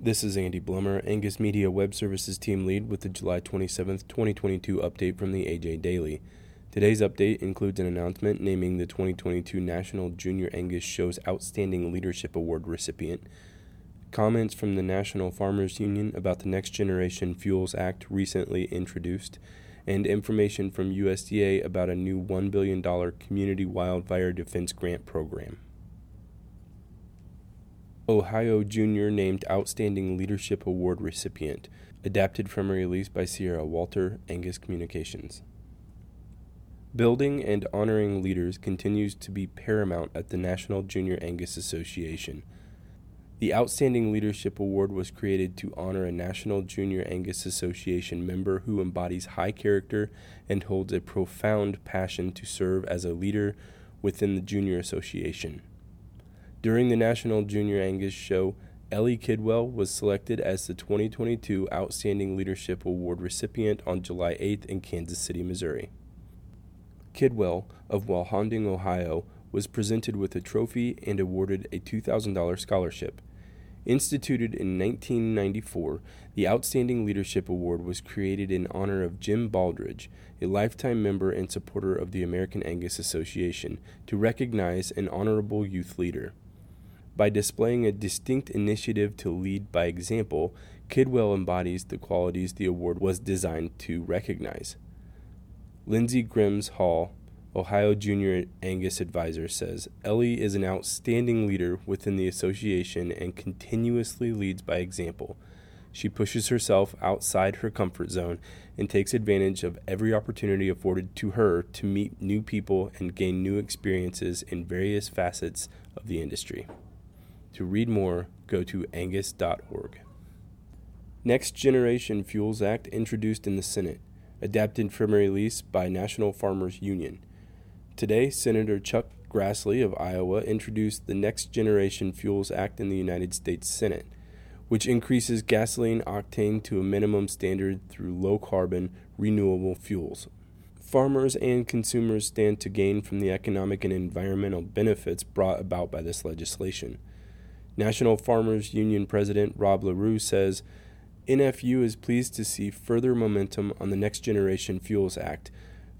This is Andy Blummer, Angus Media Web Services Team Lead with the July 27, 2022 update from the AJ Daily. Today's update includes an announcement naming the 2022 National Junior Angus Show's Outstanding Leadership Award recipient, comments from the National Farmers Union about the Next Generation Fuels Act recently introduced, and information from USDA about a new $1 billion Community Wildfire Defense Grant Program. Ohio Junior named Outstanding Leadership Award recipient, adapted from a release by Sierra Walter, Angus Communications. Building and honoring leaders continues to be paramount at the National Junior Angus Association. The Outstanding Leadership Award was created to honor a National Junior Angus Association member who embodies high character and holds a profound passion to serve as a leader within the Junior Association. During the National Junior Angus Show, Ellie Kidwell was selected as the 2022 Outstanding Leadership Award recipient on July 8th in Kansas City, Missouri. Kidwell of Walhonding, Ohio, was presented with a trophy and awarded a $2,000 scholarship. Instituted in 1994, the Outstanding Leadership Award was created in honor of Jim Baldridge, a lifetime member and supporter of the American Angus Association, to recognize an honorable youth leader. By displaying a distinct initiative to lead by example, Kidwell embodies the qualities the award was designed to recognize. Lindsey Grims Hall, Ohio Junior Angus advisor, says Ellie is an outstanding leader within the association and continuously leads by example. She pushes herself outside her comfort zone and takes advantage of every opportunity afforded to her to meet new people and gain new experiences in various facets of the industry. To read more, go to angus.org. Next Generation Fuels Act introduced in the Senate, adapted from a release by National Farmers Union. Today, Senator Chuck Grassley of Iowa introduced the Next Generation Fuels Act in the United States Senate, which increases gasoline octane to a minimum standard through low carbon, renewable fuels. Farmers and consumers stand to gain from the economic and environmental benefits brought about by this legislation. National Farmers Union President Rob Larew says NFU is pleased to see further momentum on the Next Generation Fuels Act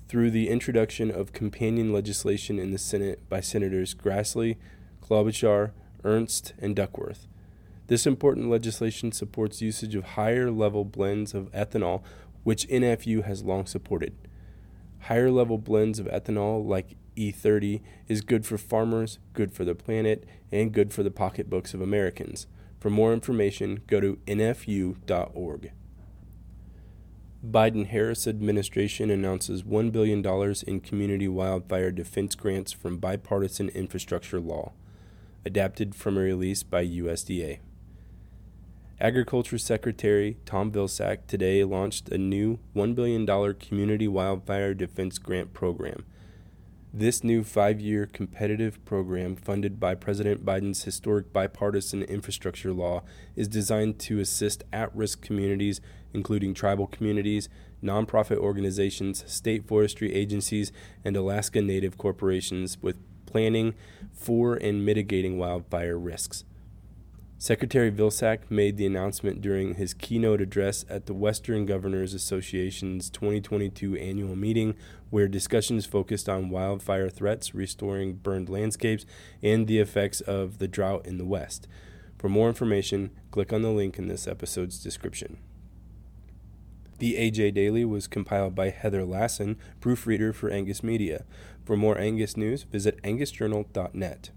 through the introduction of companion legislation in the Senate by Senators Grassley, Klobuchar, Ernst, and Duckworth. This important legislation supports usage of higher level blends of ethanol, which NFU has long supported. Higher level blends of ethanol, like E30 is good for farmers, good for the planet, and good for the pocketbooks of Americans. For more information, go to nfu.org. Biden Harris administration announces $1 billion in community wildfire defense grants from bipartisan infrastructure law, adapted from a release by USDA. Agriculture Secretary Tom Vilsack today launched a new $1 billion community wildfire defense grant program this new five year competitive program, funded by President Biden's historic bipartisan infrastructure law, is designed to assist at risk communities, including tribal communities, nonprofit organizations, state forestry agencies, and Alaska Native corporations with planning for and mitigating wildfire risks. Secretary Vilsack made the announcement during his keynote address at the Western Governors Association's 2022 annual meeting, where discussions focused on wildfire threats, restoring burned landscapes, and the effects of the drought in the West. For more information, click on the link in this episode's description. The AJ Daily was compiled by Heather Lassen, proofreader for Angus Media. For more Angus news, visit angusjournal.net.